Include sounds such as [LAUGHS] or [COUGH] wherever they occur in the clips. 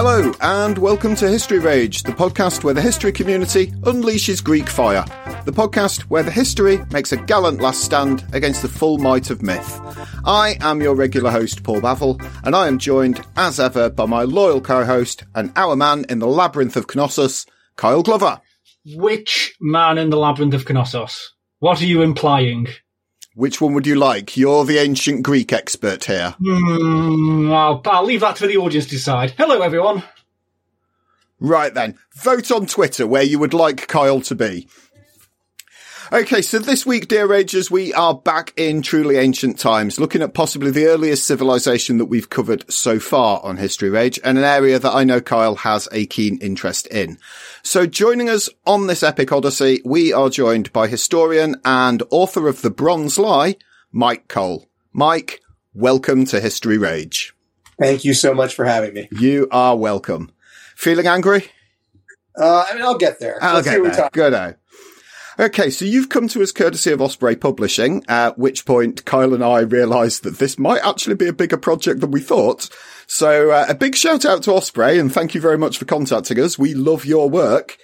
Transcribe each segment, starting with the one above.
Hello, and welcome to History Rage, the podcast where the history community unleashes Greek fire. The podcast where the history makes a gallant last stand against the full might of myth. I am your regular host, Paul Bavill, and I am joined, as ever, by my loyal co host and our man in the labyrinth of Knossos, Kyle Glover. Which man in the labyrinth of Knossos? What are you implying? Which one would you like? You're the ancient Greek expert here. Hmm, I'll, I'll leave that for the audience to decide. Hello, everyone. Right then, vote on Twitter where you would like Kyle to be. Okay, so this week, dear Ragers, we are back in truly ancient times, looking at possibly the earliest civilization that we've covered so far on History Rage, and an area that I know Kyle has a keen interest in. So joining us on this epic odyssey, we are joined by historian and author of The Bronze Lie, Myke Cole. Myke, welcome to History Rage. Thank you so much for having me. You are welcome. Feeling angry? Uh, I mean, I'll get there. I'll Let's get we there. Good. Okay, so you've come to us courtesy of Osprey Publishing, at which point Kyle and I realised that this might actually be a bigger project than we thought. So uh, a big shout out to Osprey and thank you very much for contacting us. We love your work.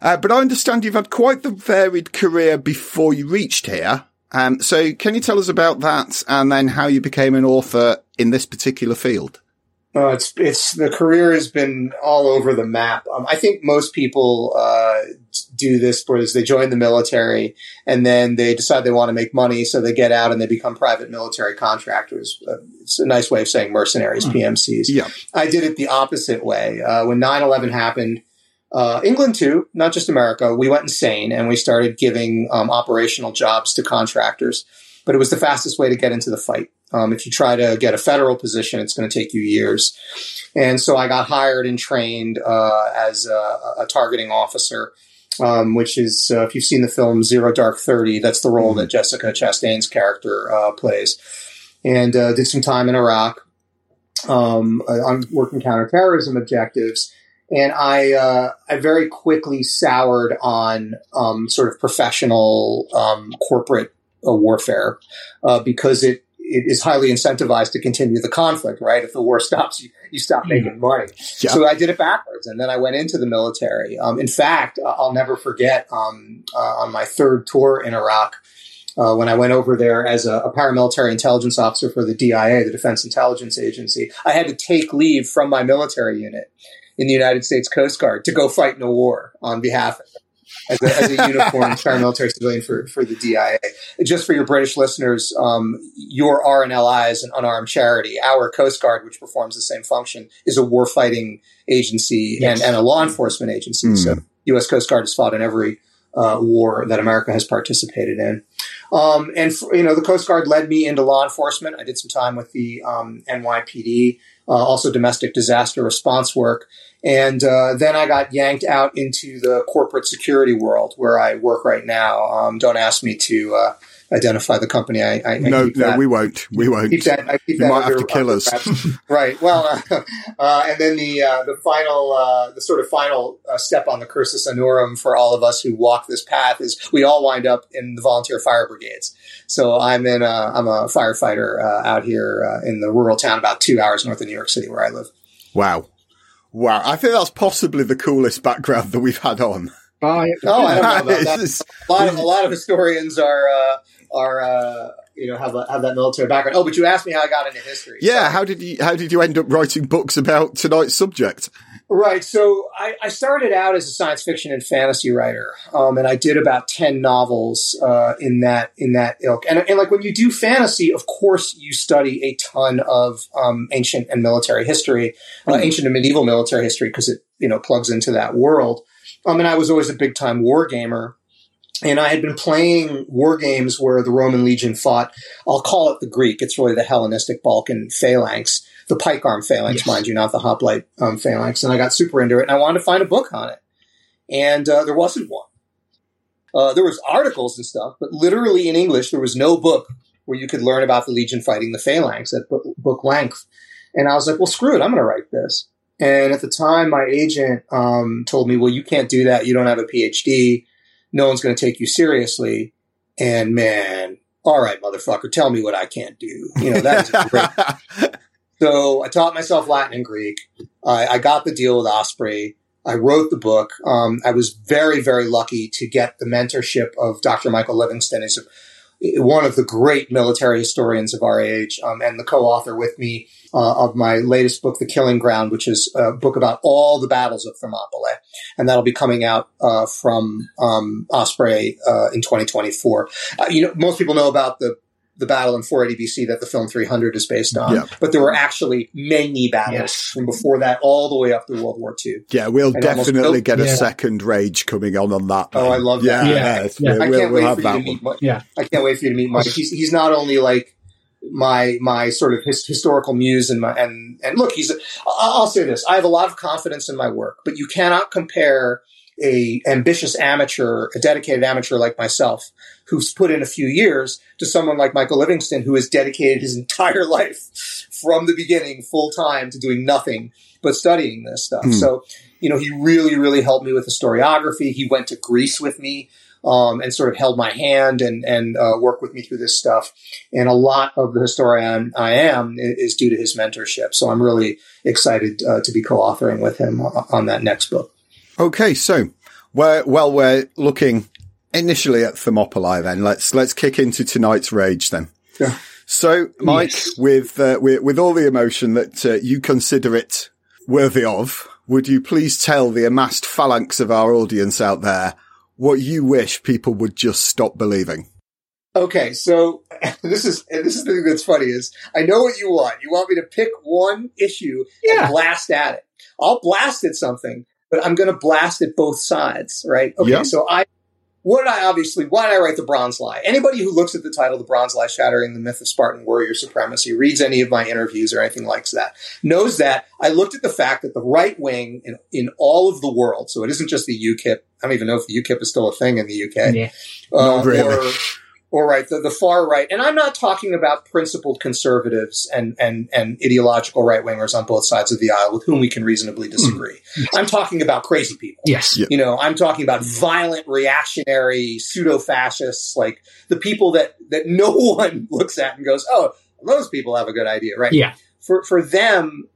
Uh, but I understand you've had quite the varied career before you reached here. Um, so can you tell us about that and then how you became an author in this particular field? Uh, it's it's the career has been all over the map. Um, I think most people uh, do this whereas they join the military and then they decide they want to make money, so they get out and they become private military contractors. Uh, it's a nice way of saying mercenaries, PMCs. Yeah. I did it the opposite way. Uh, when 9-11 happened, uh, England too, not just America, we went insane and we started giving um, operational jobs to contractors. But it was the fastest way to get into the fight. Um, if you try to get a federal position, it's going to take you years. And so I got hired and trained uh, as a, a targeting officer, um, which is, uh, if you've seen the film Zero Dark Thirty, that's the role that Jessica Chastain's character uh, plays. And uh, did some time in Iraq um, on working counterterrorism objectives. And I, uh, I very quickly soured on um, sort of professional um, corporate uh, warfare uh, because it it is highly incentivized to continue the conflict. Right? If the war [LAUGHS] stops, you, you stop making money. Yeah. So I did it backwards, and then I went into the military. Um, in fact, I'll never forget um, uh, on my third tour in Iraq. Uh, when I went over there as a, a paramilitary intelligence officer for the DIA, the Defense Intelligence Agency, I had to take leave from my military unit in the United States Coast Guard to go fight in a war on behalf as a, as a uniformed paramilitary civilian for, for the DIA. Just for your British listeners, um, your RNLI is an unarmed charity. Our Coast Guard, which performs the same function, is a warfighting agency Yes. and, and a law enforcement agency. Mm. So U.S. Coast Guard has fought in every uh, war that America has participated in. Um, and, f- you know, the Coast Guard led me into law enforcement. I did some time with the um, NYPD, uh, also domestic disaster response work. And uh, then I got yanked out into the corporate security world where I work right now. Um, don't ask me to uh, identify the company. I, I, I No, keep no, that- we won't. We won't. keep that. I keep You that might have to kill us. right. Well, uh, uh, and then the uh, the final, uh, the sort of final uh, step on the cursus honorum for all of us who walk this path is we all wind up in the volunteer fire brigades. So I'm in. A, I'm a firefighter uh, out here uh, in the rural town, about two hours north of New York City, where I live. Wow. Wow. I think that's possibly the coolest background that we've had on. Bye. Oh, I don't know about [LAUGHS] that. A lot of a lot of historians are uh, are uh, you know have a, have that military background. Oh, but you asked me how I got into history. Yeah, So- how did you how did you end up writing books about tonight's subject? Right. So I, I started out as a science fiction and fantasy writer, um, and I did about ten novels uh, in that in that ilk. And, and like when you do fantasy, of course you study a ton of um, ancient and military history, uh, ancient and medieval military history, because it you know plugs into that world. Um, and I was always a big time war gamer. And I had been playing war games where the Roman legion fought. I'll call it the Greek. It's really the Hellenistic Balkan phalanx, the pike arm phalanx, Yes. mind you, not the hoplite um, phalanx. And I got super into it, and I wanted to find a book on it, and uh, there wasn't one. Uh, there was articles and stuff, but literally in English, there was no book where you could learn about the legion fighting the phalanx at book, book length. And I was like, well, screw it, I'm going to write this. And at the time, my agent um, told me, well, you can't do that. You don't have a PhD. No one's going to take you seriously. And man, all right, motherfucker, tell me what I can't do. You know, that is [LAUGHS] great. So I taught myself Latin and Greek. I, I got the deal with Osprey. I wrote the book. Um, I was very, very lucky to get the mentorship of Dr. Michael Livingston. A, one of the great military historians of our age, um, and the co-author with me uh, of my latest book, The Killing Ground, which is a book about all the battles of Thermopylae, and that'll be coming out uh, from um, Osprey uh, in 2024. Uh, you know, most people know about the the battle in 480 BC that the film 300 is based on, Yeah. but there were actually many battles Yes. from before that all the way up to World War II. yeah, we'll And almost definitely no- get a Yeah. second rage coming on on that. Oh, I love that. Yeah, Yeah. yes, Yeah. we- I can't we'll wait have for you to meet Mike. Yeah. I can't wait for you to meet Mike. He's he's not only like my my sort of his, historical muse and my and and look, he's. A, I'll I'll say this: I have a lot of confidence in my work, but you cannot compare a ambitious amateur, a dedicated amateur like myself, who's put in a few years, to someone like Michael Livingston, who has dedicated his entire [LAUGHS] life from the beginning, full time, to doing nothing but studying this stuff. Hmm. So, you know, he really, really helped me with the historiography. He went to Greece with me um, and sort of held my hand and and uh, worked with me through this stuff. And a lot of the historian I am is due to his mentorship. So I'm really excited uh, to be co-authoring with him on, on that next book. Okay, so we're, well, we're looking initially at Thermopylae then. Let's, let's kick into tonight's rage then. Yeah. So, Myke, Yes. with, uh, with, with all the emotion that uh, you consider it worthy of, would you please tell the amassed phalanx of our audience out there what you wish people would just stop believing? Okay, so [LAUGHS] this is this is the thing that's funny is I know what you want. You want me to pick one issue Yeah. and blast at it. I'll blast at something, but I'm going to blast at both sides, right? Okay, Yeah. so I what did I obviously why did I write the Bronze Lie? Anybody who looks at the title, The Bronze Lie: Shattering the Myth of Spartan Warrior Supremacy, reads any of my interviews or anything like that, knows that I looked at the fact that the right wing in in all of the world, so it isn't just the UKIP. I don't even know if the UKIP is still a thing in the UK Yeah. uh, Not really. or, or right, the, the far right. And I'm not talking about principled conservatives and, and, and ideological right wingers on both sides of the aisle with whom we can reasonably disagree. I'm talking about crazy people. Yes. Yeah. You know, I'm talking about violent, reactionary, pseudo fascists, like the people that, that no [LAUGHS] one looks at and goes, oh, those people have a good idea, right? Yeah. For, for them,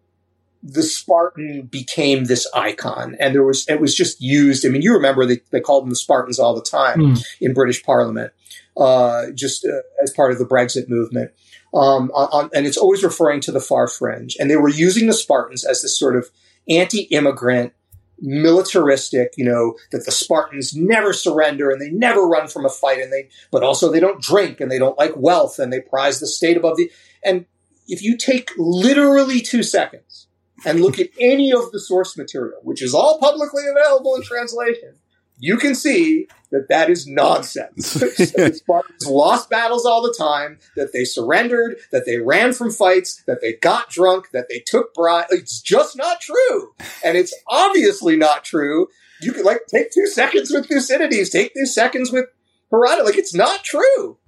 the Spartan became this icon and there was, it was just used. I mean, you remember they, they called them the Spartans all the time Mm. in British Parliament, uh, just uh, as part of the Brexit movement. Um, on, and it's always referring to the far fringe. And they were using the Spartans as this sort of anti-immigrant, militaristic, you know, that the Spartans never surrender and they never run from a fight and they, but also they don't drink and they don't like wealth and they prize the state above the, and if you take literally two seconds and look at any of the source material, which is all publicly available in translation, you can see that that is nonsense. [LAUGHS] the Spartans lost battles all the time, that they surrendered, that they ran from fights, that they got drunk, that they took bribes. It's just not true. And it's obviously not true. You could like take two seconds with Thucydides, take two seconds with Herodotus. Like it's not true.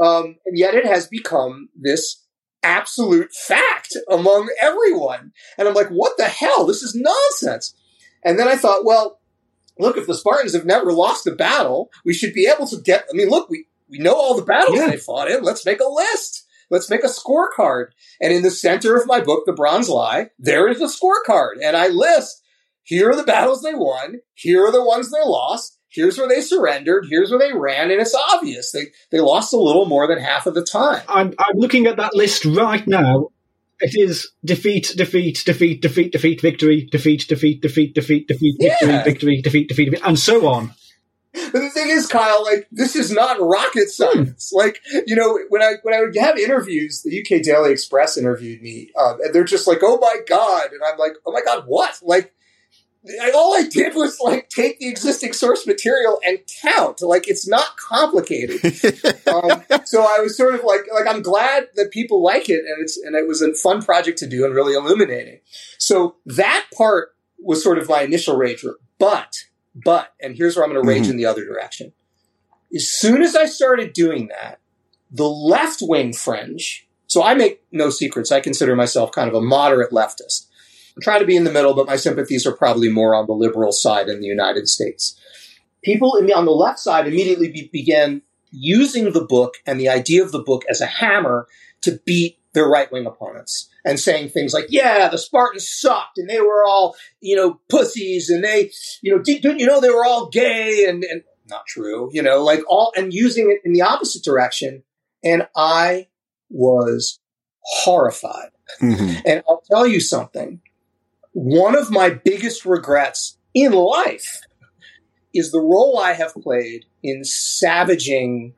Um, and yet it has become this absolute fact among everyone. And I'm like, what the hell? This is nonsense. And then I thought, well, look, if the Spartans have never lost a battle, we should be able to get, I mean, look, we, we know all the battles Yeah. they fought in. Let's make a list. Let's make a scorecard. And in the center of my book, The Bronze Lie, there is a scorecard. And I list, here are the battles they won. Here are the ones they lost. here's where they surrendered, here's where they ran, and it's obvious. They they lost a little more than half of the time. I'm, I'm looking at that list right now. It is defeat, defeat, defeat, defeat, defeat, victory, defeat, defeat, defeat, defeat, defeat, victory, Yeah. victory, defeat, defeat, defeat, and so on. But the thing is, Kyle, like this is not rocket science. Like you know, when I when I would have interviews, the UK Daily Express interviewed me, uh, and they're just like, "Oh my god," and I'm like, "Oh my god, what?" Like. I, all I did was like take the existing source material and count. Like it's not complicated. [LAUGHS] um, so I was sort of like, like I'm glad that people like it, and it's and it was a fun project to do and really illuminating. So that part was sort of my initial rage. But, but, and here's where I'm going to rage Mhm. in the other direction. As soon as I started doing that, the left wing fringe. So I make no secrets. I consider myself kind of a moderate leftist. I'm trying to be in the middle, but my sympathies are probably more on the liberal side in the United States. People on the left side immediately be, began using the book and the idea of the book as a hammer to beat their right wing opponents and saying things like, yeah, the Spartans sucked and they were all, you know, pussies and they, you know, did, didn't you know they were all gay and, and not true, you know, like all, and using it in the opposite direction. And I was horrified. Mhm. And I'll tell you something. One of my biggest regrets in life is the role I have played in savaging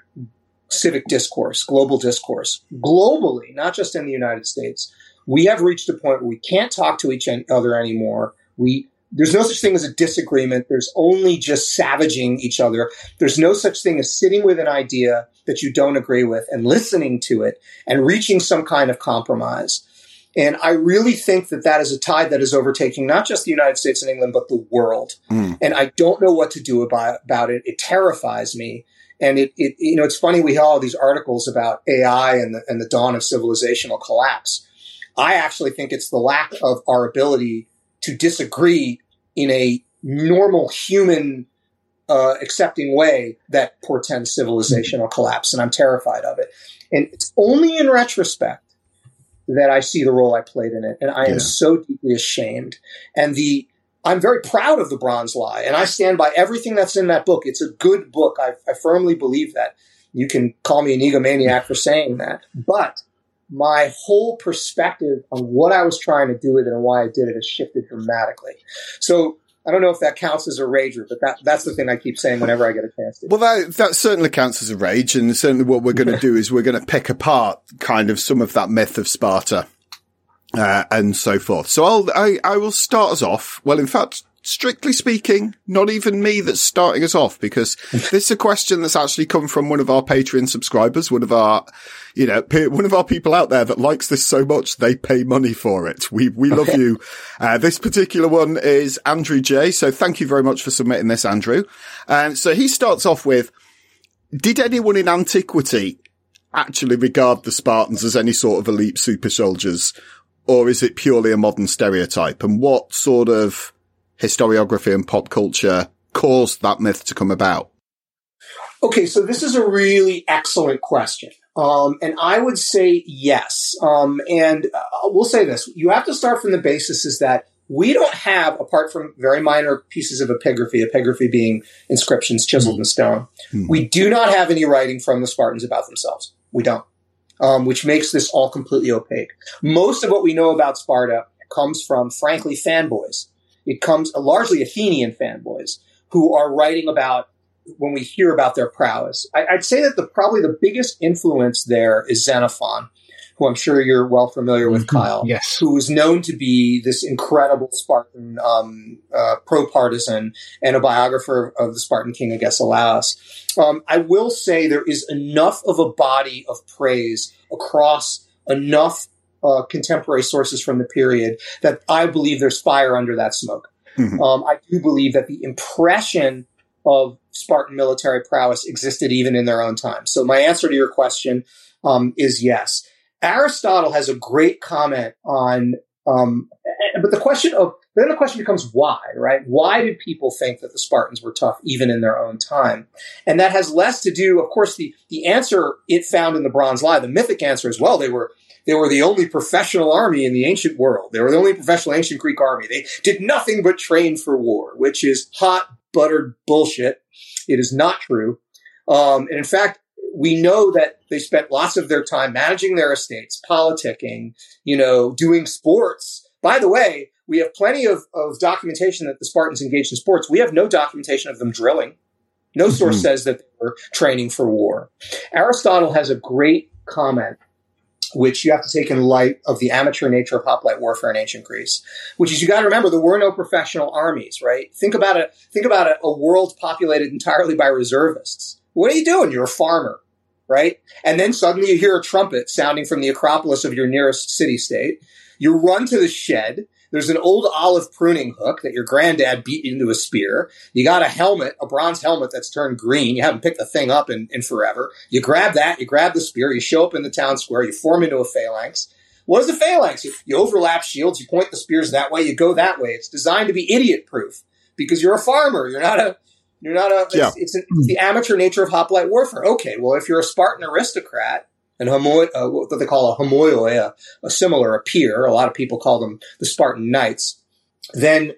civic discourse, global discourse, globally, not just in the United States. We have reached a point where we can't talk to each other anymore. We there's no such thing as a disagreement. There's only just savaging each other. There's no such thing as sitting with an idea that you don't agree with and listening to it and reaching some kind of compromise. And I really think that that is a tide that is overtaking not just the United States and England, but the world. Mm. And I don't know what to do about, about it. It terrifies me. And it, it, you know, it's funny. We have all these articles about AI and the, and the dawn of civilizational collapse. I actually think it's the lack of our ability to disagree in a normal human uh, accepting way that portends civilizational collapse, and I'm terrified of it. And it's only in retrospect that I see the role I played in it, and I Yeah. am so deeply ashamed. And the I'm very proud of the Bronze Lie, and I stand by everything that's in that book. It's a good book. I, I firmly believe that. You can call me an egomaniac for saying that, but my whole perspective on what I was trying to do with it and why I did it has shifted dramatically. So I don't know if that counts as a rager, but that, that's the thing I keep saying whenever I get a chance to. Well, that, that certainly counts as a rage. And certainly what we're going to do is we're going to pick apart kind of some of that myth of Sparta, uh, and so forth. So I'll, I, I will start us off. Well, in fact, strictly speaking, not even me that's starting us off because [LAUGHS] this is a question that's actually come from one of our Patreon subscribers, one of our, you know, pe- one of our people out there that likes this so much they pay money for it. We, we love you. Uh, this particular one is Andrew J. So thank you very much for submitting this, Andrew. And so he starts off with, did anyone in antiquity actually regard the Spartans as any sort of elite super soldiers? Or is it purely a modern stereotype? And what sort of historiography and pop culture caused that myth to come about? Okay, so this is a really excellent question. Um, and I would say yes. Um, and uh, we'll say this. You have to start from the basis is that we don't have, apart from very minor pieces of epigraphy, epigraphy being inscriptions chiseled in stone, we do not have any writing from the Spartans about themselves. We don't. Um, which makes this all completely opaque. Most of what we know about Sparta comes from, frankly, fanboys. It comes largely Athenian fanboys who are writing about when we hear about their prowess. I, I'd say that the probably the biggest influence there is Xenophon, who I'm sure you're well familiar with, Kyle. Yes. Who was known to be this incredible Spartan um, uh, pro-partisan and a biographer of the Spartan king Agesilaus. Um, I will say there is enough of a body of praise across enough uh, contemporary sources from the period that I believe there's fire under that smoke. Mhm. Um, I do believe that the impression of Spartan military prowess existed even in their own time. So my answer to your question um, is yes. Aristotle has a great comment on, um, eh, but the question of then the question becomes why, right? Why did people think that the Spartans were tough even in their own time? And that has less to do, of course, the the answer it found in the Bronze Lie. The mythic answer as well, they were they were the only professional army in the ancient world. They were the only professional ancient Greek army. They did nothing but train for war, which is hot buttered bullshit. It is not true. Um, and in fact, we know that they spent lots of their time managing their estates, politicking, you know, doing sports. By the way, we have plenty of, of documentation that the Spartans engaged in sports. We have no documentation of them drilling. No source mm-hmm. says that they were training for war. Aristotle has a great comment, which you have to take in light of the amateur nature of hoplite warfare in ancient Greece, which is you got to remember there were no professional armies, right? Think about it. Think about a, a world populated entirely by reservists. What are you doing? You're a farmer, right? And then suddenly you hear a trumpet sounding from the Acropolis of your nearest city state. You run to the shed there's an old olive pruning hook that your granddad beat into a spear. You got a helmet, a bronze helmet that's turned green. You haven't picked the thing up in, in forever. You grab that, you grab the spear, you show up in the town square, you form into a phalanx. What is a phalanx? You, you overlap shields, you point the spears that way, you go that way. It's designed to be idiot proof because you're a farmer. You're not a, you're not a, yeah. it's, it's, an, it's the amateur nature of hoplite warfare. Okay, well, if you're a Spartan aristocrat, and homo, uh, what they call a homoioi, a, a similar, a peer. A lot of people call them the Spartan Knights. Then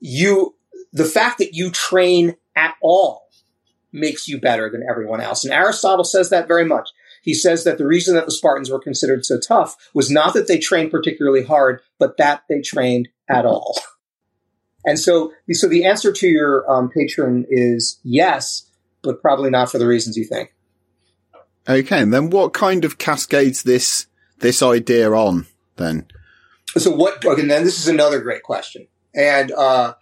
you, the fact that you train at all makes you better than everyone else. And Aristotle says that very much. He says that the reason that the Spartans were considered so tough was not that they trained particularly hard, but that they trained at all. [LAUGHS] And so, so the answer to your um, patron is yes, but probably not for the reasons you think. Okay, and then what kind of cascades this this idea on then? So what? Okay, then this is another great question, and uh,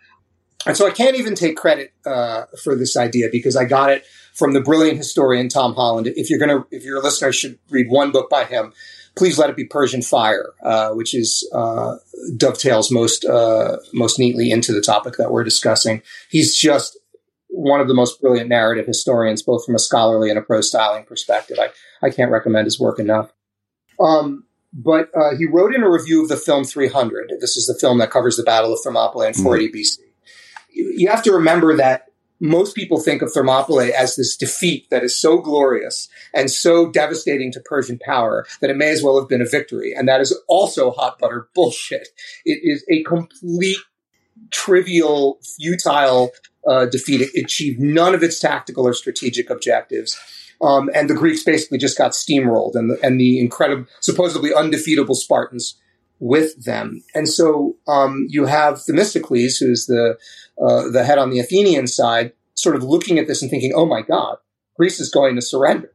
and so I can't even take credit uh, for this idea because I got it from the brilliant historian Tom Holland. If you're gonna, if your listener should read one book by him, please let it be Persian Fire, uh, which is uh, dovetails most uh, most neatly into the topic that we're discussing. He's just one of the most brilliant narrative historians, both from a scholarly and a prose styling perspective. I, I can't recommend his work enough. Um, but uh, he wrote in a review of the film 300. This is the film that covers the Battle of Thermopylae in 480 mm-hmm. BC. You, you have to remember that most people think of Thermopylae as this defeat that is so glorious and so devastating to Persian power that it may as well have been a victory. And that is also hot butter bullshit. It is a complete trivial, futile uh, defeat. It achieved none of its tactical or strategic objectives. Um, and the Greeks basically just got steamrolled and the, and the incredible, supposedly undefeatable Spartans with them. And so um, you have Themistocles, who's the uh, the head on the Athenian side, sort of looking at this and thinking, "Oh my God, Greece is going to surrender.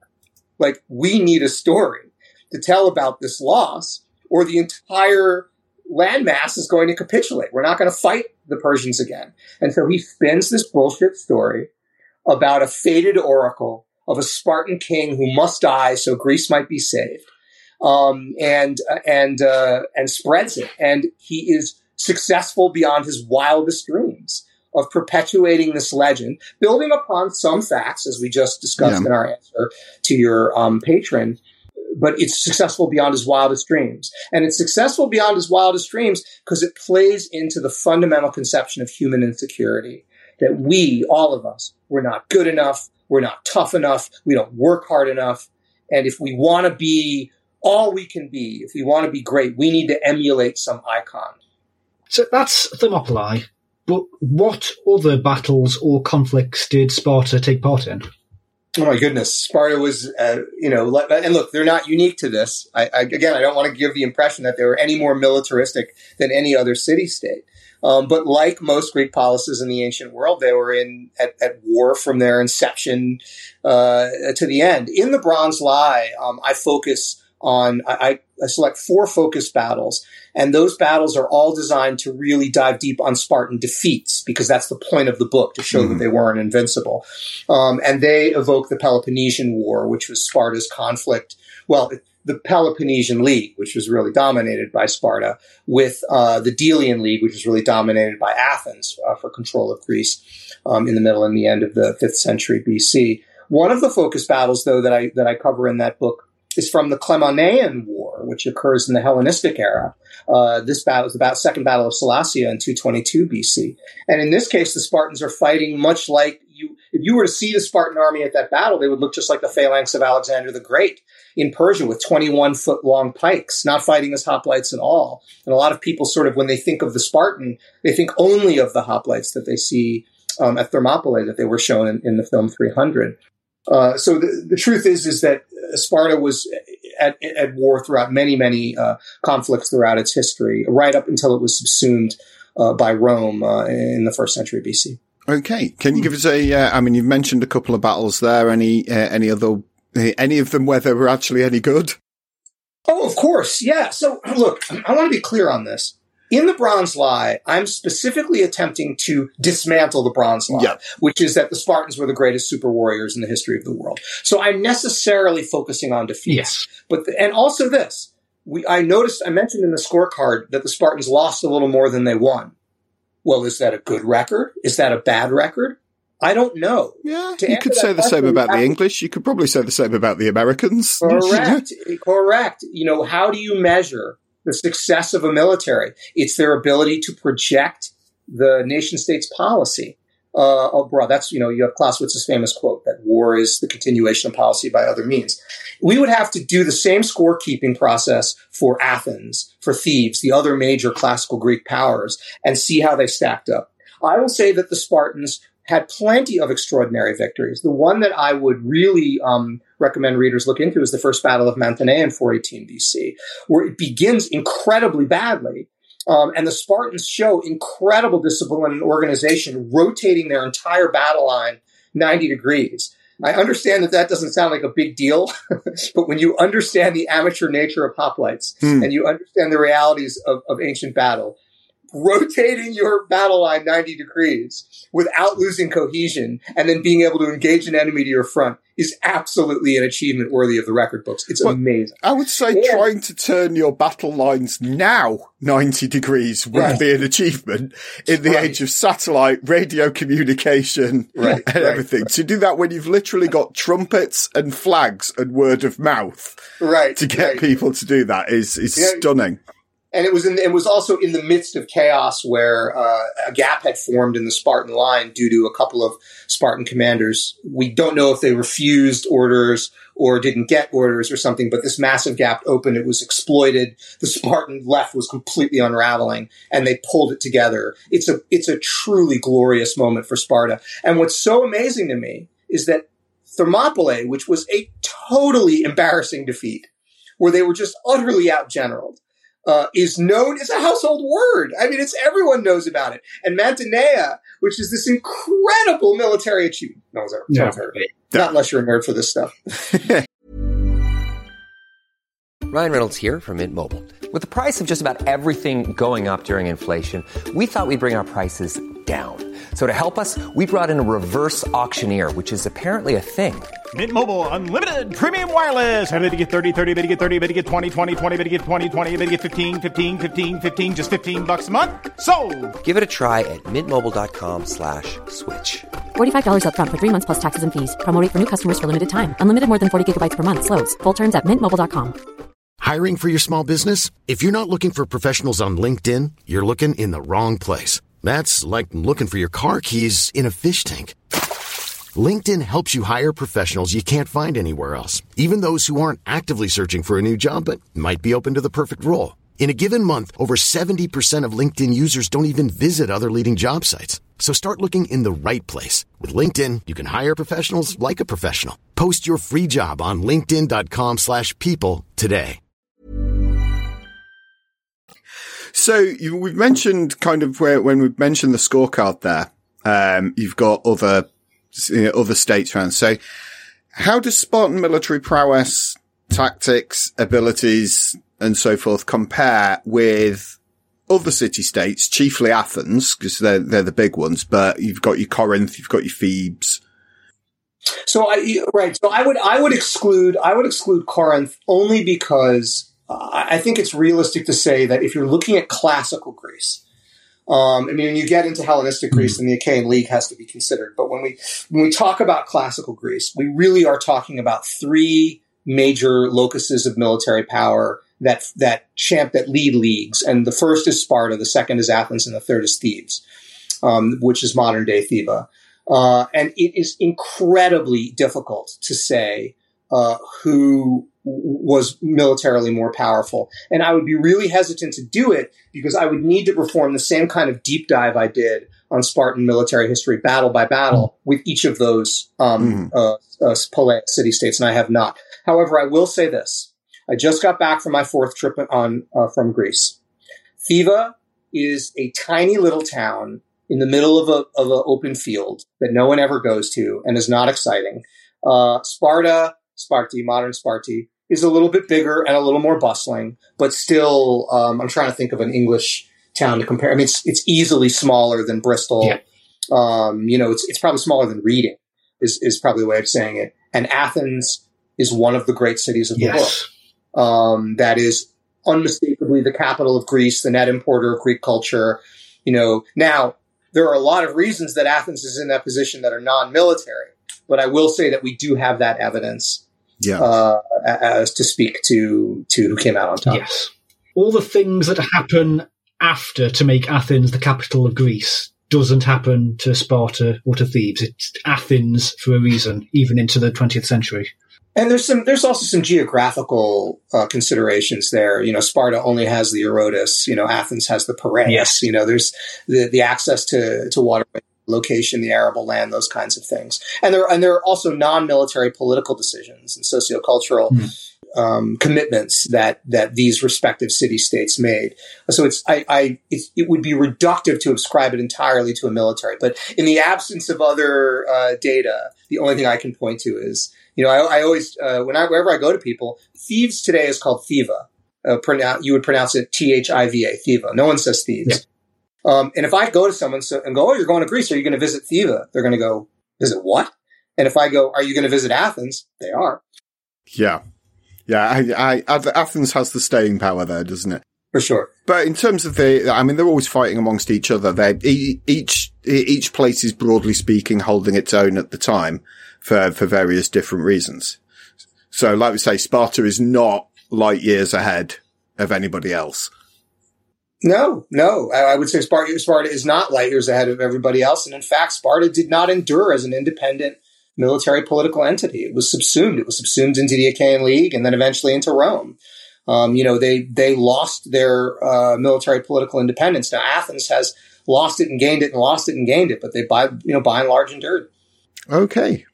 Like we need a story to tell about this loss, or the entire landmass is going to capitulate. We're not going to fight the Persians again. And so he spins this bullshit story about a fated oracle of a Spartan king who must die so Greece might be saved. Um, and, and, uh, and spreads it. And he is successful beyond his wildest dreams of perpetuating this legend, building upon some facts, as we just discussed yeah. in our answer to your um, patron, but it's successful beyond his wildest dreams. And it's successful beyond his wildest dreams because it plays into the fundamental conception of human insecurity that we, all of us, we're not good enough. We're not tough enough. We don't work hard enough. And if we want to be all we can be, if we want to be great, we need to emulate some icon. So that's Thermopylae. But what other battles or conflicts did Sparta take part in? Oh my goodness, Sparta was, uh, you know, and look, they're not unique to this. I, I, again, I don't want to give the impression that they were any more militaristic than any other city state. Um, but like most Greek polities in the ancient world, they were in at, at war from their inception uh, to the end. In the Bronze Lie, um, I focus on I, I, select four focus battles, and those battles are all designed to really dive deep on Spartan defeats because that's the point of the book to show mm-hmm. that they weren't invincible. Um, and they evoke the Peloponnesian War, which was Sparta's conflict. Well, the Peloponnesian League, which was really dominated by Sparta, with uh, the Delian League, which was really dominated by Athens uh, for control of Greece um, in the middle and the end of the fifth century BC. One of the focus battles, though, that I that I cover in that book is from the Cleomenean War, which occurs in the Hellenistic era. Uh, this battle is about Second Battle of Sellasia in 222 BC. And in this case, the Spartans are fighting much like you. If you were to see the Spartan army at that battle, they would look just like the phalanx of Alexander the Great in Persia with 21 foot long pikes, not fighting as hoplites at all. And a lot of people sort of, when they think of the Spartan, they think only of the hoplites that they see um, at Thermopylae that they were shown in, in the film 300. Uh, so the, the truth is, is that Sparta was at, at war throughout many, many uh, conflicts throughout its history, right up until it was subsumed uh, by Rome uh, in the first century BC. Okay, can you give us a? Uh, I mean, you've mentioned a couple of battles there. Any uh, any other any of them where they were actually any good? Oh, of course, yeah. So look, I want to be clear on this. In the Bronze Lie, I'm specifically attempting to dismantle the Bronze Lie, Yeah. which is that the Spartans were the greatest super warriors in the history of the world. So I'm necessarily focusing on defeats. Yes. But the, and also this, we I noticed I mentioned in the scorecard that the Spartans lost a little more than they won. Well, is that a good record? Is that a bad record? I don't know. Yeah, To you could say the same about the English. You could probably say the same about the Americans. [LAUGHS] Correct. Correct. You know, how do you measure the success of a military? It's their ability to project the nation state's policy uh, abroad. That's, you know, you have Clausewitz's famous quote that war is the continuation of policy by other means. We would have to do the same scorekeeping process for Athens, for Thebes, the other major classical Greek powers, and see how they stacked up. I will say that the Spartans had plenty of extraordinary victories. The one that I would really um, recommend readers look into is the First Battle of Mantinea in 418 BC, where it begins incredibly badly. Um, and the Spartans show incredible discipline and organization, rotating their entire battle line 90 degrees. I understand that that doesn't sound like a big deal, [LAUGHS] but when you understand the amateur nature of hoplites Hmm. and you understand the realities of, of ancient battle, rotating your battle line 90 degrees without losing cohesion and then being able to engage an enemy to your front is absolutely an achievement worthy of the record books. It's Well, amazing. I would say Yeah. trying to turn your battle lines now 90 degrees would Right. be an achievement in the Right. age of satellite, radio communication, Right, and everything. To do that when you've literally got trumpets and flags and word of mouth Right. to get people to do that is, is stunning. And it was in, it was also in the midst of chaos where uh, a gap had formed in the Spartan line due to a couple of Spartan commanders. We don't know if they refused orders or didn't get orders or something, but this massive gap opened. It was exploited. The Spartan left was completely unraveling, and they pulled it together. It's a it's a truly glorious moment for Sparta. And what's so amazing to me is that Thermopylae, which was a totally embarrassing defeat, where they were just utterly outgeneraled, uh, is known as a household word. I mean, it's everyone knows about it. And Mantinea, which is this incredible military achievement, no one's ever, no one's heard of it. Not unless you're a nerd for this stuff. [LAUGHS] Ryan Reynolds here from Mint Mobile. With the price of just about everything going up during inflation, we thought we'd bring our prices down. So to help us, we brought in a reverse auctioneer, which is apparently a thing. Mint Mobile unlimited premium wireless. Ready to get 30, 30, bit to get 30, bit to get 20, 20, 20, bit to get 20, 20, bit to get 15, 15, 15, 15 just 15 bucks a month. So, Give it a try at mintmobile.com slash switch. $45 upfront for three months plus taxes and fees. Promo rate for new customers for limited time. Unlimited more than 40 gigabytes per month. Slows. Full terms at mintmobile.com. Hiring for your small business? If you're not looking for professionals on LinkedIn, you're looking in the wrong place. That's like looking for your car keys in a fish tank. LinkedIn helps you hire professionals you can't find anywhere else, even those who aren't actively searching for a new job but might be open to the perfect role. In a given month, over 70% of LinkedIn users don't even visit other leading job sites. So start looking in the right place. With LinkedIn, you can hire professionals like a professional. Post your free job on linkedin.com slash people today. So you, we've mentioned kind of where, when we've mentioned the scorecard there, um, you've got other, other states around. So how does Spartan military prowess, tactics, abilities, and so forth compare with other city states, chiefly Athens, because they're, they're the big ones, but you've got your Corinth, you've got your Thebes. So I right. So I would I would exclude I would exclude Corinth only because uh, I think it's realistic to say that if you're looking at classical Greece, um, I mean, when you get into Hellenistic Greece, then the Achaean League has to be considered. But when we when we talk about classical Greece, we really are talking about three major locuses of military power that that champ that lead leagues, and the first is Sparta, the second is Athens, and the third is Thebes, um, which is modern day Theba. Uh, and it is incredibly difficult to say uh, who was militarily more powerful. And I would be really hesitant to do it because I would need to perform the same kind of deep dive I did on Spartan military history, battle by battle, with each of those um, uh, uh, Polaic city states, and I have not. However, I will say this: I just got back from my fourth trip on uh, from Greece. Thiva is a tiny little town in the middle of a of an open field that no one ever goes to and is not exciting. Uh, Sparta, Sparti, modern Sparty, is a little bit bigger and a little more bustling, but still, um, I'm trying to think of an English town to compare. I mean, it's it's easily smaller than Bristol. Yeah. Um, you know, it's it's probably smaller than Reading. Is is probably the way of saying it. And Athens is one of the great cities of the Yes. world. Um, that is unmistakably the capital of Greece, the net importer of Greek culture. You know, now there are a lot of reasons that Athens is in that position that are non-military, but I will say that we do have that evidence Yeah. uh, as to speak to to who came out on top. Yes. All the things that happen after to make Athens the capital of Greece doesn't happen to Sparta or to Thebes. It's Athens for a reason, even into the 20th century. And there's some, there's also some geographical uh, considerations there. You know, Sparta only has the Eurotas. You know, Athens has the Piraeus. Yes. You know, there's the the access to to water location, the arable land, those kinds of things. And there and there are also non-military political decisions and sociocultural um, commitments that that these respective city states made. So it's I, I it's, it would be reductive to ascribe it entirely to a military. But in the absence of other uh, data, the only thing I can point to is you know I, I always uh, when I wherever I go to people, Thebes today is called thiva. Uh, pronoun- you would pronounce it T H I V A, thiva. No one says Thebes. Um, and if I go to someone so, and go, "Oh, you're going to Greece? Are you going to visit Thiva?" They're going to go, "Visit what?" And if I go, "Are you going to visit Athens?" They are Yeah. Yeah. I, I, Athens has the staying power there, doesn't it? for sure. But in terms of the, I mean, they're always fighting amongst each other. They e- each each place is broadly speaking holding its own at the time for for various different reasons. So, like we say, Sparta is not light years ahead of anybody else. No, no. I, I would say Sparta, Sparta is not light years ahead of everybody else. And in fact, Sparta did not endure as an independent military political entity. It was subsumed. It was subsumed into the Achaean League and then eventually into Rome. Um, you know, they, they lost their uh, military political independence. Now, Athens has lost it and gained it and lost it and gained it, but they, by, you know, by and large endured. Okay.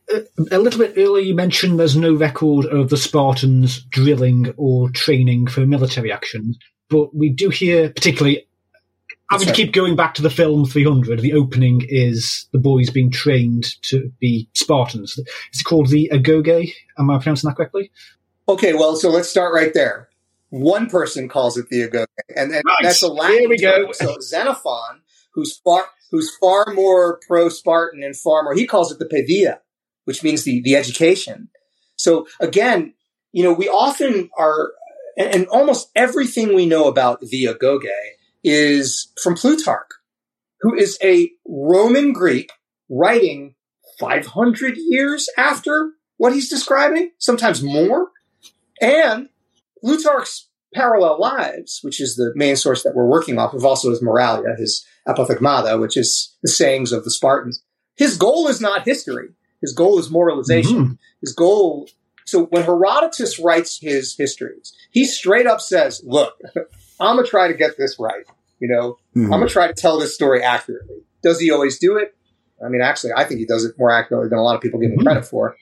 A little bit earlier, you mentioned there's no record of the Spartans drilling or training for military action, but we do hear, particularly, having right. to keep going back to the film 300, the opening is the boys being trained to be Spartans. It's called the Agoge. Am I pronouncing that correctly? Okay, well, so let's start right there. One person calls it the Agoge, and, and Right, that's a Latin here we go. term. So Xenophon, who's far who's far more pro Spartan and far more, he calls it the paideia, which means the the education. So again, you know, we often are, and, and almost everything we know about the Agoge is from Plutarch, who is a Roman Greek writing 500 years after what he's describing, sometimes more. And Plutarch's Parallel Lives, which is the main source that we're working off of, also his Moralia, his Apothegmata, which is the sayings of the Spartans. His goal is not history. His goal is moralization. Mm-hmm. His goal. So when Herodotus writes his histories, he straight up says, look, I'm going to try to get this right. You know, I'm going to try to tell this story accurately. Does he always do it? I mean, actually, I think he does it more accurately than a lot of people give him credit for.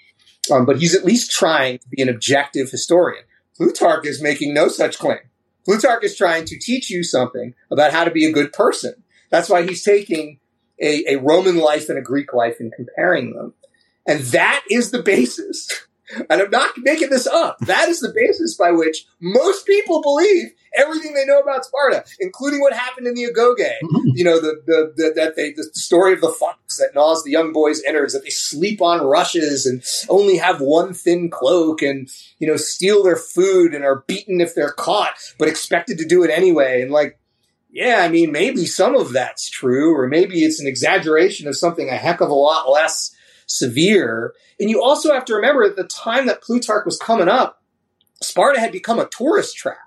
Um, but he's at least trying to be an objective historian. Plutarch is making no such claim. Plutarch is trying to teach you something about how to be a good person. That's why he's taking a, a Roman life and a Greek life and comparing them. And that is the basis. And I'm not making this up. That is the basis by which most people believe everything they know about Sparta, including what happened in the Agoge. Mm-hmm. You know, the, the, the that they the story of the fox that gnaws the young boy's innards, that they sleep on rushes and only have one thin cloak and, you know, steal their food and are beaten if they're caught, but expected to do it anyway. And like, yeah, I mean, maybe some of that's true, or maybe it's an exaggeration of something a heck of a lot less severe. And you also have to remember at the time that Plutarch was coming up, Sparta had become a tourist trap,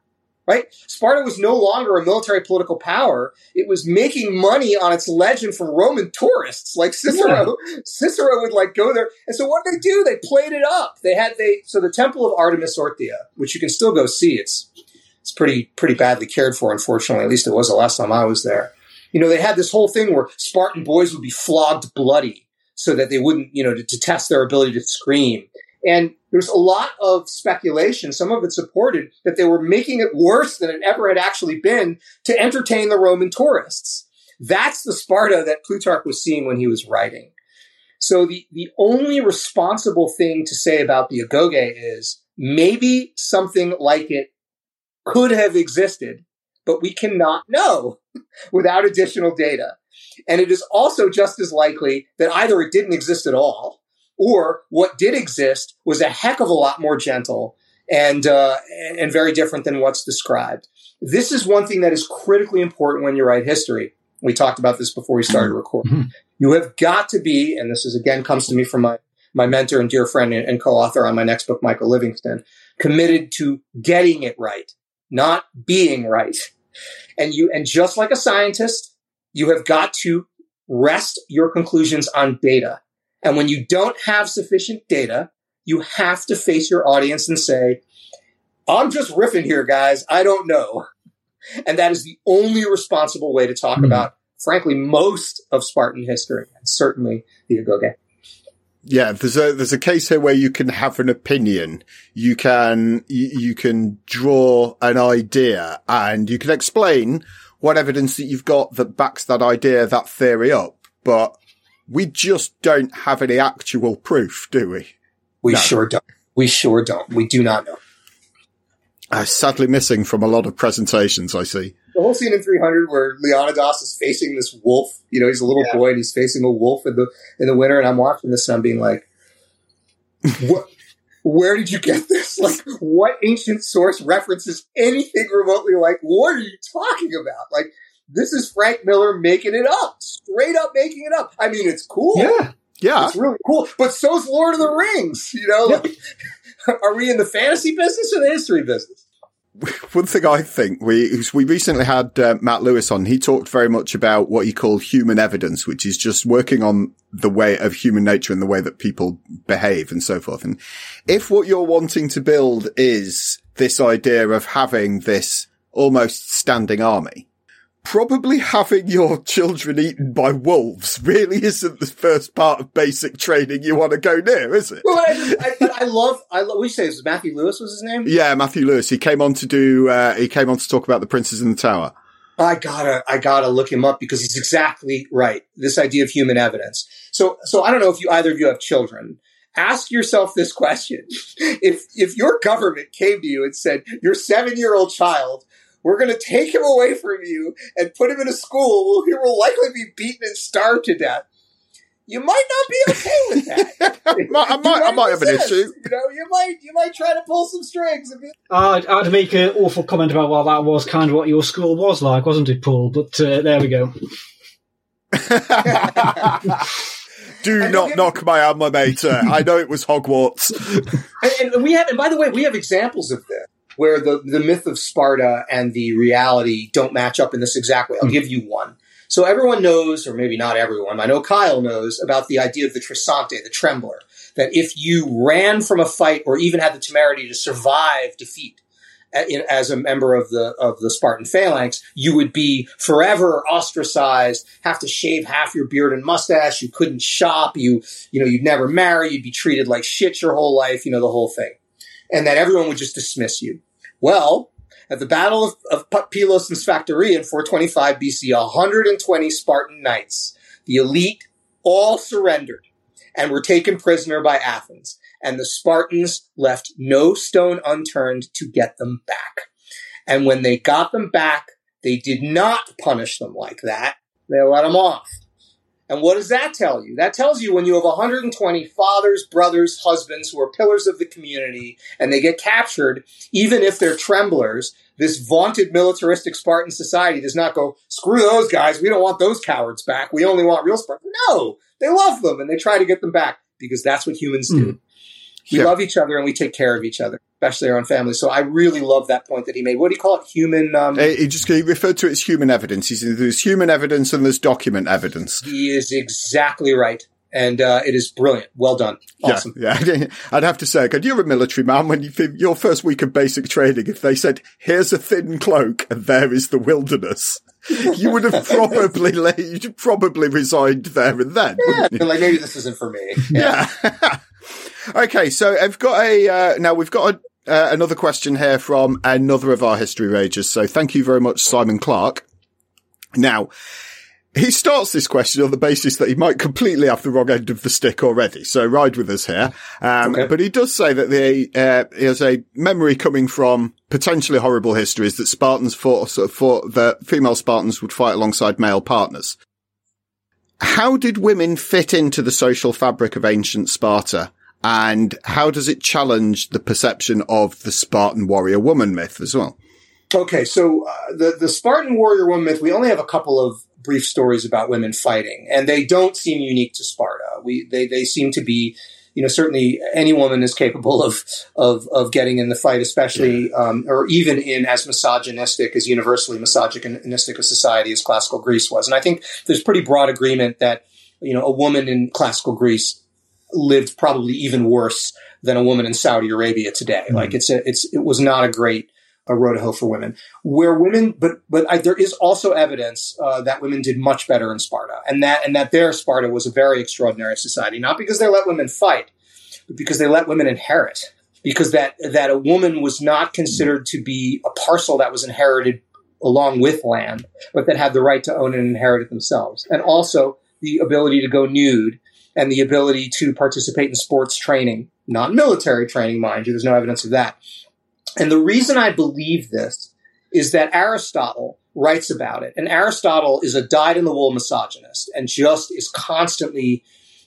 right? Sparta was no longer a military political power. It was making money on its legend from Roman tourists. Like Cicero, Cicero would like go there. And so what did they do? They played it up. They had, they, so the Temple of Artemis Orthia, which you can still go see, it's, it's pretty, pretty badly cared for, unfortunately. At least it was the last time I was there. You know, they had this whole thing where Spartan boys would be flogged bloody so that they wouldn't, you know, to, to test their ability to scream. And there's a lot of speculation, some of it supported, that they were making it worse than it ever had actually been to entertain the Roman tourists. That's the Sparta that Plutarch was seeing when he was writing. So the, the only responsible thing to say about the Agoge is maybe something like it could have existed, but we cannot know [LAUGHS] without additional data. And it is also just as likely that either it didn't exist at all, or what did exist was a heck of a lot more gentle and uh, and very different than what's described. This is one thing that is critically important when you write history. We talked about this before we started mm-hmm. recording. Mm-hmm. You have got to be, and this is again comes to me from my my mentor and dear friend and, and co-author on my next book, Michael Livingston, committed to getting it right, not being right. And you, and just like a scientist, you have got to rest your conclusions on data. And when you don't have sufficient data, you have to face your audience and say, I'm just riffing here, guys. I don't know. And that is the only responsible way to talk mm-hmm. about, frankly, most of Spartan history, and certainly the Agoge. Yeah, there's a there's a case here where you can have an opinion, you can you, you can draw an idea, and you can explain what evidence that you've got that backs that idea, that theory up. But we just don't have any actual proof, do we? We no. sure don't. We sure don't. We do not know. Uh, sadly missing from a lot of presentations, I see. The whole scene in 300 where Leonidas is facing this wolf, you know, he's a little yeah. boy and he's facing a wolf in the, in the winter. And I'm watching this and I'm being like, [LAUGHS] what, where did you get this? [LAUGHS] Like, what ancient source references anything remotely like, what are you talking about? Like, this is Frank Miller making it up, straight up making it up. I mean, it's cool. Yeah. Yeah. It's really cool. But so's Lord of the Rings, you know? Yeah. Like, [LAUGHS] are we in the fantasy business or the history business? [LAUGHS] One thing I think we we recently had uh, Matt Lewis on. He talked very much about what he called human evidence, which is just working on the way of human nature and the way that people behave and so forth. And if what you're wanting to build is this idea of having this almost standing army, probably having your children eaten by wolves really isn't the first part of basic training you want to go near, is it? Well, I, I, I love, I love, we say, Matthew Lewis was his name? Yeah, Matthew Lewis. He came on to do, uh, he came on to talk about the Princes in the Tower. I gotta, I gotta look him up because he's exactly right. This idea of human evidence. So, so I don't know if you, either of you have children. Ask yourself this question. [LAUGHS] If, if your government came to you and said, your seven year old child we're going to take him away from you and put him in a school where he will likely be beaten and starved to death. You might not be okay with that. [LAUGHS] I might, I might, I might have an issue. You know, you might, you might try to pull some strings. Be- I'd, I'd make an awful comment about well, that was kind of what your school was like, wasn't it, Paul? But uh, there we go. [LAUGHS] Do not knock my alma mater. I know it was Hogwarts. [LAUGHS] and, and, we have, and by the way, we have examples of this where the, the myth of Sparta and the reality don't match up in this exact way. I'll mm-hmm. give you one. So everyone knows, or maybe not everyone, I know Kyle knows about the idea of the Trisante, the trembler, that if you ran from a fight or even had the temerity to survive defeat, as a member of the of the Spartan phalanx, you would be forever ostracized, have to shave half your beard and mustache, you couldn't shop, you you know, you'd never marry, you'd be treated like shit your whole life, you know, the whole thing. And that everyone would just dismiss you. Well, at the Battle of, of Pylos and Sphacteria in 425 BC, 120 Spartan knights, the elite, all surrendered and were taken prisoner by Athens. And the Spartans left no stone unturned to get them back. And when they got them back, they did not punish them like that. They let them off. And what does that tell you? That tells you when you have 120 fathers, brothers, husbands who are pillars of the community and they get captured, even if they're tremblers, this vaunted militaristic Spartan society does not go, screw those guys. We don't want those cowards back. We only want real Spartans. No, they love them and they try to get them back because that's what humans do. Mm. We yeah. love each other and we take care of each other especially our own families. So I really love that point that he made. What do you call it? Human. Um, he just he referred to it as human evidence. He said there's human evidence and there's document evidence. He is exactly right. and uh, it is brilliant. Well done. Awesome. Yeah, yeah. [LAUGHS] I'd have to say, could you're a military man. When you your first week of basic training, if they said, "Here's a thin cloak, and there is the wilderness," [LAUGHS] you would have probably you'd probably resigned there and then. Yeah, like maybe this isn't for me. [LAUGHS] Yeah. yeah. Okay, so I've got a uh, now we've got a, uh, another question here from another of our history rages. So thank you very much, Simon Clark. Now, he starts this question on the basis that he might completely have the wrong end of the stick already. So ride with us here. Um, okay. but he does say that the, uh, he has a memory coming from potentially horrible histories that Spartans fought, sort of fought, the female Spartans would fight alongside male partners. How did women fit into the social fabric of ancient Sparta? And how does it challenge the perception of the Spartan warrior woman myth as well? Okay, so uh, the the Spartan warrior woman myth, we only have a couple of brief stories about women fighting, and they don't seem unique to Sparta. We they they seem to be, you know, certainly any woman is capable of of of getting in the fight, especially um, or even in as misogynistic as universally misogynistic a society as classical Greece was. And I think there's pretty broad agreement that you know a woman in classical Greece lived probably even worse than a woman in Saudi Arabia today. Mm-hmm. Like it's a, it's it was not a great a road to hoe for women. Where women, but but I, there is also evidence uh, that women did much better in Sparta, and that and that their Sparta was a very extraordinary society, not because they let women fight, but because they let women inherit. Because that that a woman was not considered to be a parcel that was inherited along with land, but that had the right to own and inherit it themselves, and also the ability to go nude and the ability to participate in sports training, not military training, mind you. There's no evidence of that and the reason I believe this is that Aristotle writes about it. And Aristotle is a dyed in the wool misogynist and just is constantly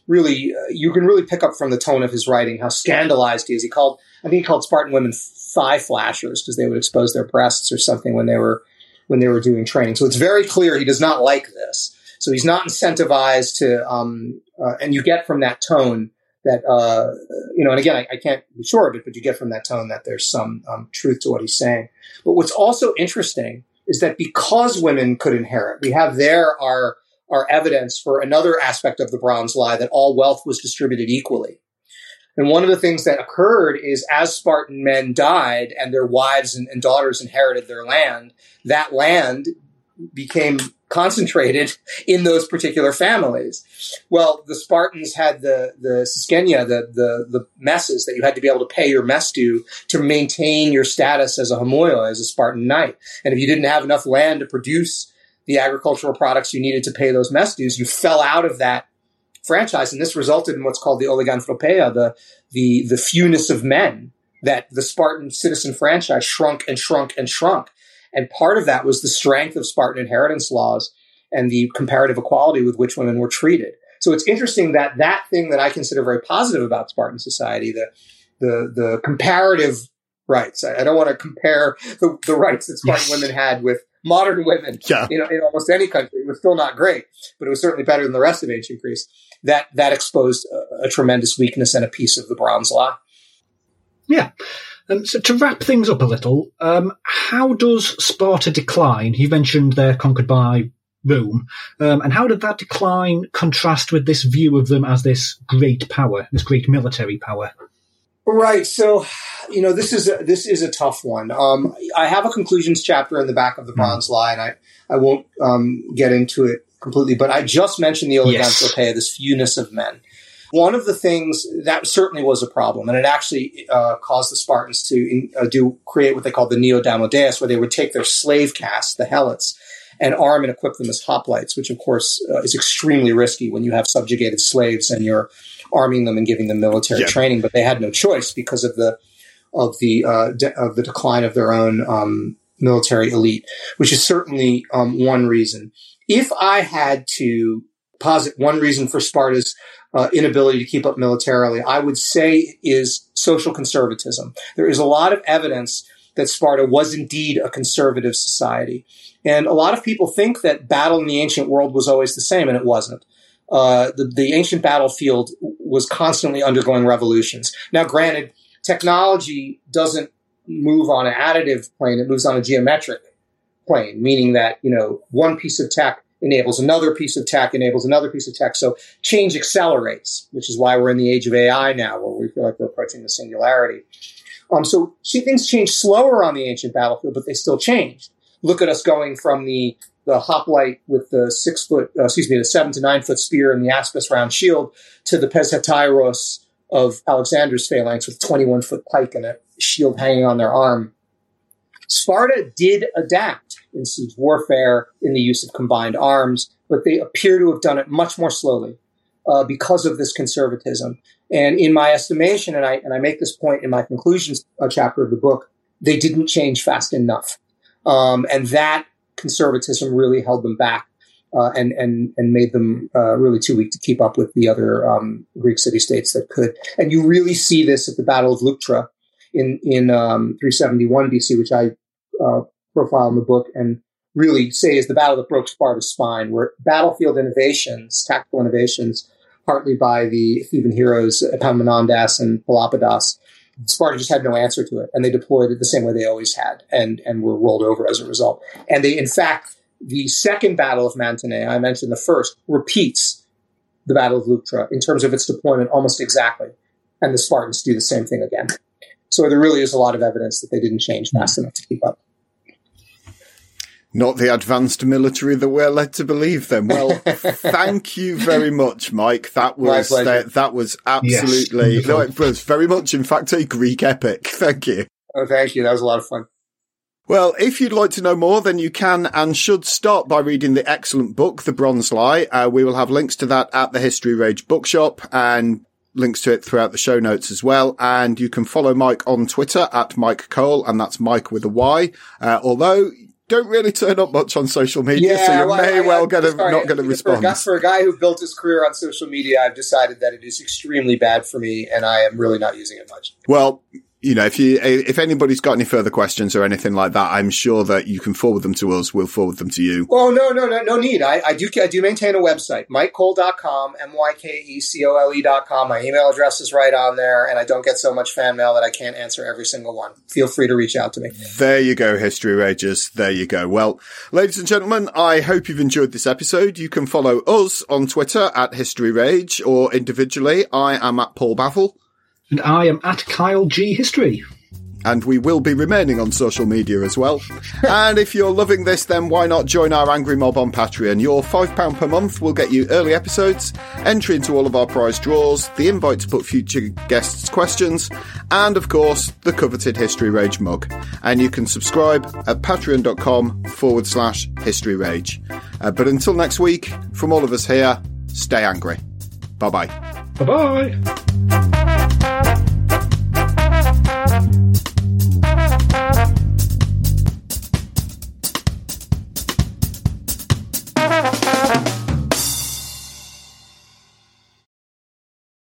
really, uh, you can really pick up from the tone of his writing how scandalized he is. He called, I think he called Spartan women thigh flashers because they would expose their breasts or something when they were, when they were doing training. So it's very clear he does not like this. So he's not incentivized to, um, uh, and you get from that tone that uh, you know, and again, I, I, can't be sure of it, but you get from that tone that there's some um, truth to what he's saying. But what's also interesting is that because women could inherit, we have there our our evidence for another aspect of the bronze lie that all wealth was distributed equally. And one of the things that occurred is as Spartan men died and their wives and, and daughters inherited their land, that land became concentrated [LAUGHS] in those particular families. Well, the Spartans had the the syskenia, the, the the messes that you had to be able to pay your mess due to maintain your status as a homoios, as a Spartan knight. And if you didn't have enough land to produce the agricultural products you needed to pay those mess dues, you fell out of that franchise, and this resulted in what's called the oliganthropia, the the the fewness of men. That the Spartan citizen franchise shrunk and shrunk and shrunk and part of that was the strength of Spartan inheritance laws and the comparative equality with which women were treated. So it's interesting that that thing that I consider very positive about Spartan society, the the the comparative rights. I, I don't want to compare the, the rights that Spartan yes. women had with modern women yeah. you know, in almost any country. It was still not great, but it was certainly better than the rest of ancient Greece. That that exposed a, a tremendous weakness and a piece of the bronze law. Yeah. Um, so to wrap things up a little, um, how does Sparta decline? You mentioned they're conquered by Rome, um, and how did that decline contrast with this view of them as this great power, this great military power? Right. So, you know, this is a, this is a tough one. Um, I have a conclusions chapter in the back of the Bronze mm. Lie, and I I won't um, get into it completely, but I just mentioned the Oliganthropia, yes. this fewness of men. One of the things that certainly was a problem, and it actually uh, caused the Spartans to uh, do create what they called the Neodamodeis, where they would take their slave caste, the helots, and arm and equip them as hoplites, which of course uh, is extremely risky when you have subjugated slaves and you're arming them and giving them military yeah. training. But they had no choice because of the of the uh, de- of the decline of their own um, military elite, which is certainly um, one reason. If I had to posit one reason for Sparta's uh, inability to keep up militarily, I would say is social conservatism. There is a lot of evidence that Sparta was indeed a conservative society. And a lot of people think that battle in the ancient world was always the same, and it wasn't. Uh, the, the ancient battlefield was constantly undergoing revolutions. Now, granted, technology doesn't move on an additive plane, it moves on a geometric plane, meaning that, you know, one piece of tech enables another piece of tech, enables another piece of tech. So change accelerates, which is why we're in the age of AI now, where we feel like we're approaching the singularity. Um, so things change slower on the ancient battlefield, but they still changed. Look at us going from the the hoplite with the six foot, uh, excuse me, the seven to nine foot spear and the aspis round shield to the pezhetairos of Alexander's phalanx with 21 foot pike and a shield hanging on their arm. Sparta did adapt in siege warfare in the use of combined arms, but they appear to have done it much more slowly uh, because of this conservatism. And in my estimation, and I and I make this point in my conclusions uh, chapter of the book, they didn't change fast enough, um, and that conservatism really held them back uh, and and and made them uh, really too weak to keep up with the other um, Greek city states that could. And you really see this at the Battle of Leuctra in in um, 371 BC, which I uh, profile in the book and really say is the battle that broke Sparta's spine, where battlefield innovations, tactical innovations, partly by the Theban heroes Epaminondas and Pelopidas, Sparta just had no answer to it, and they deployed it the same way they always had, and and were rolled over as a result. And they, in fact, the second battle of Mantinea, I mentioned the first, repeats the Battle of Leuctra in terms of its deployment almost exactly, and the Spartans do the same thing again. So there really is a lot of evidence that they didn't change fast enough to keep up not the advanced military that we're led to believe then. Well, [LAUGHS] thank you very much, Myke. That was, that, that was absolutely, yes, no, it was very much, in fact, a Greek epic. [LAUGHS] Thank you. Oh, thank you. That was a lot of fun. Well, if you'd like to know more, then you can and should start by reading the excellent book, The Bronze Lie. Uh, we will have links to that at the History Rage bookshop and links to it throughout the show notes as well. And you can follow Myke on Twitter at Myke Cole, and that's Myke with a Y. Uh, although don't really turn up much on social media, yeah, so you well, may I, well get a, not going to respond. For for a guy who built his career on social media, I've decided that it is extremely bad for me, and I am really not using it much. Well, you know, if you, if anybody's got any further questions or anything like that, I'm sure that you can forward them to us. We'll forward them to you. Oh, no, no, no, no need. I, I do, I do maintain a website, mykecole.com, M-Y-K-E-C-O-L-E.com. My email address is right on there, and I don't get so much fan mail that I can't answer every single one. Feel free to reach out to me. There you go, History Rages. There you go. Well, ladies and gentlemen, I hope you've enjoyed this episode. You can follow us on Twitter at History Rage or individually. I am at Paul Bavill. And I am at Kyle G History. And we will be remaining on social media as well. [LAUGHS] and if you're loving this, then why not join our Angry Mob on Patreon? Your £5 per month will get you early episodes, entry into all of our prize draws, the invite to put future guests questions, and of course, the coveted History Rage mug. And you can subscribe at patreon.com forward slash history rage. Uh, but until next week, from all of us here, stay angry. Bye bye. Bye bye.